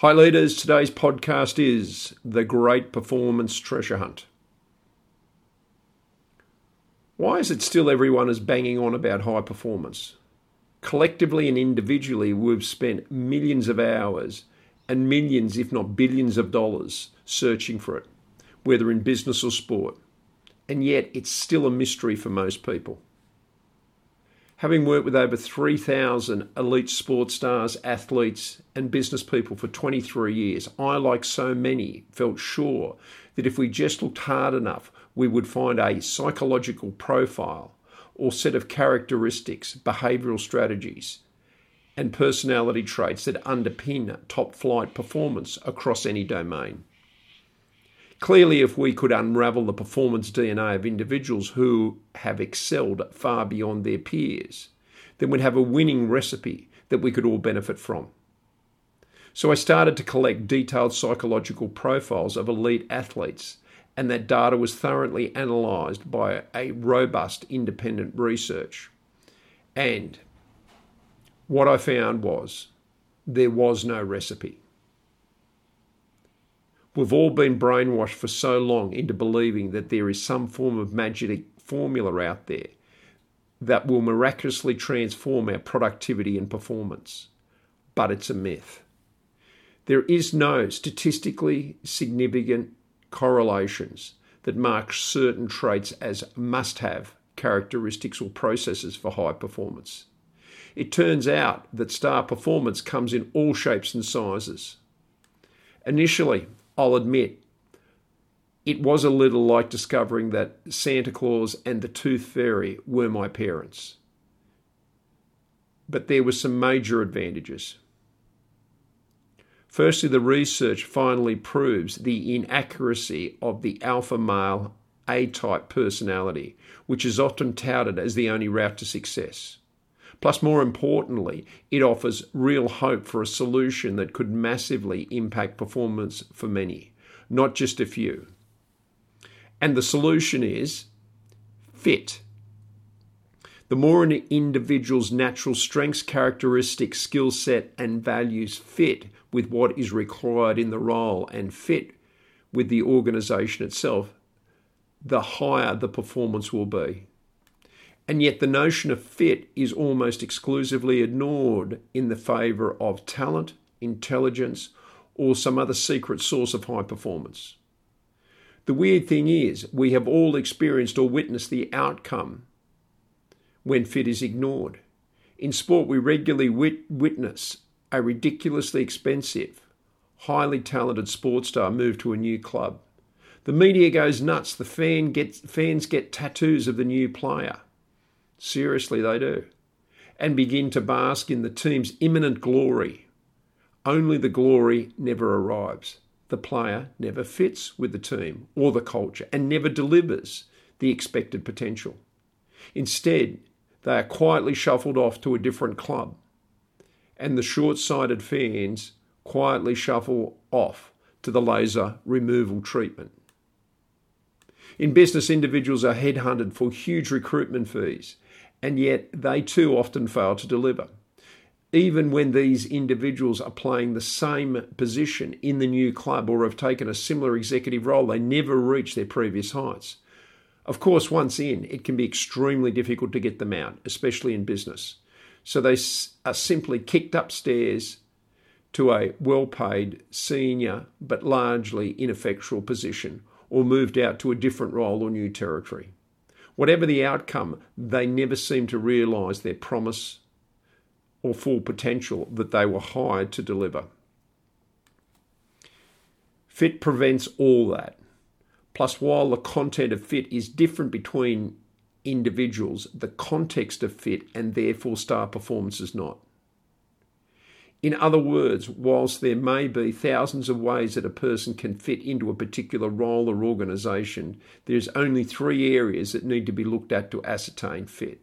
Hi, leaders. Today's podcast is The Great Performance Treasure Hunt. Why is it still everyone is banging on about high performance? Collectively and individually, we've spent millions of hours and millions, if not billions, of dollars searching for it, whether in business or sport. And yet, it's still a mystery for most people. Having worked with over 3,000 elite sports stars, athletes, and business people for 23 years, I, like so many, felt sure that if we just looked hard enough, we would find a psychological profile or set of characteristics, behavioural strategies, and personality traits that underpin top flight performance across any domain. Clearly, if we could unravel the performance DNA of individuals who have excelled far beyond their peers, then we'd have a winning recipe that we could all benefit from. So I started to collect detailed psychological profiles of elite athletes, and that data was thoroughly analysed by a robust independent research. And what I found was there was no recipe. We've all been brainwashed for so long into believing that there is some form of magic formula out there that will miraculously transform our productivity and performance. But it's a myth. There is no statistically significant correlations that mark certain traits as must have characteristics or processes for high performance. It turns out that star performance comes in all shapes and sizes. Initially, I'll admit, it was a little like discovering that Santa Claus and the Tooth Fairy were my parents. But there were some major advantages. Firstly, the research finally proves the inaccuracy of the alpha male A type personality, which is often touted as the only route to success. Plus, more importantly, it offers real hope for a solution that could massively impact performance for many, not just a few. And the solution is fit. The more an individual's natural strengths, characteristics, skill set, and values fit with what is required in the role and fit with the organisation itself, the higher the performance will be. And yet, the notion of fit is almost exclusively ignored in the favour of talent, intelligence, or some other secret source of high performance. The weird thing is, we have all experienced or witnessed the outcome when fit is ignored. In sport, we regularly wit- witness a ridiculously expensive, highly talented sports star move to a new club. The media goes nuts. The fan gets, fans get tattoos of the new player. Seriously, they do. And begin to bask in the team's imminent glory. Only the glory never arrives. The player never fits with the team or the culture and never delivers the expected potential. Instead, they are quietly shuffled off to a different club. And the short sighted fans quietly shuffle off to the laser removal treatment. In business, individuals are headhunted for huge recruitment fees and yet they too often fail to deliver. Even when these individuals are playing the same position in the new club or have taken a similar executive role, they never reach their previous heights. Of course, once in, it can be extremely difficult to get them out, especially in business. So they are simply kicked upstairs to a well paid, senior, but largely ineffectual position, or moved out to a different role or new territory. Whatever the outcome, they never seem to realise their promise or full potential that they were hired to deliver. Fit prevents all that. Plus, while the content of fit is different between individuals, the context of fit and therefore star performance is not. In other words, whilst there may be thousands of ways that a person can fit into a particular role or organisation, there's only three areas that need to be looked at to ascertain fit.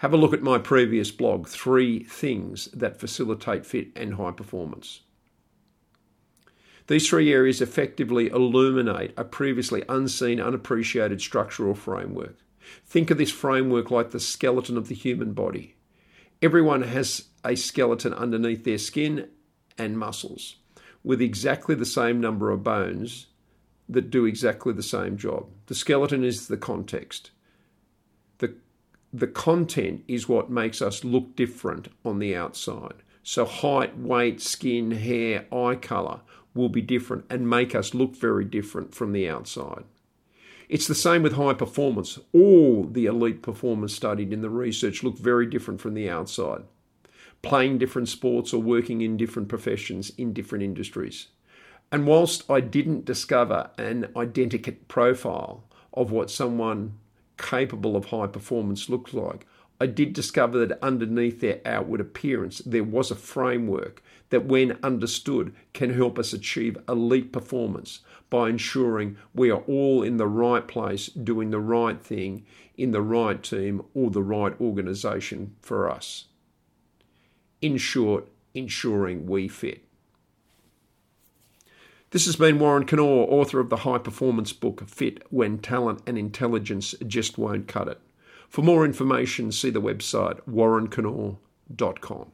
Have a look at my previous blog, Three Things That Facilitate Fit and High Performance. These three areas effectively illuminate a previously unseen, unappreciated structural framework. Think of this framework like the skeleton of the human body. Everyone has a skeleton underneath their skin, and muscles with exactly the same number of bones that do exactly the same job. The skeleton is the context. The, the content is what makes us look different on the outside. So, height, weight, skin, hair, eye colour will be different and make us look very different from the outside. It's the same with high performance. All the elite performers studied in the research look very different from the outside, playing different sports or working in different professions in different industries. And whilst I didn't discover an identical profile of what someone capable of high performance looks like, I did discover that underneath their outward appearance, there was a framework that, when understood, can help us achieve elite performance by ensuring we are all in the right place, doing the right thing in the right team or the right organisation for us. In short, ensuring we fit. This has been Warren Kennaugh, author of the high performance book Fit When Talent and Intelligence Just Won't Cut It. For more information, see the website warrenkennaugh.com.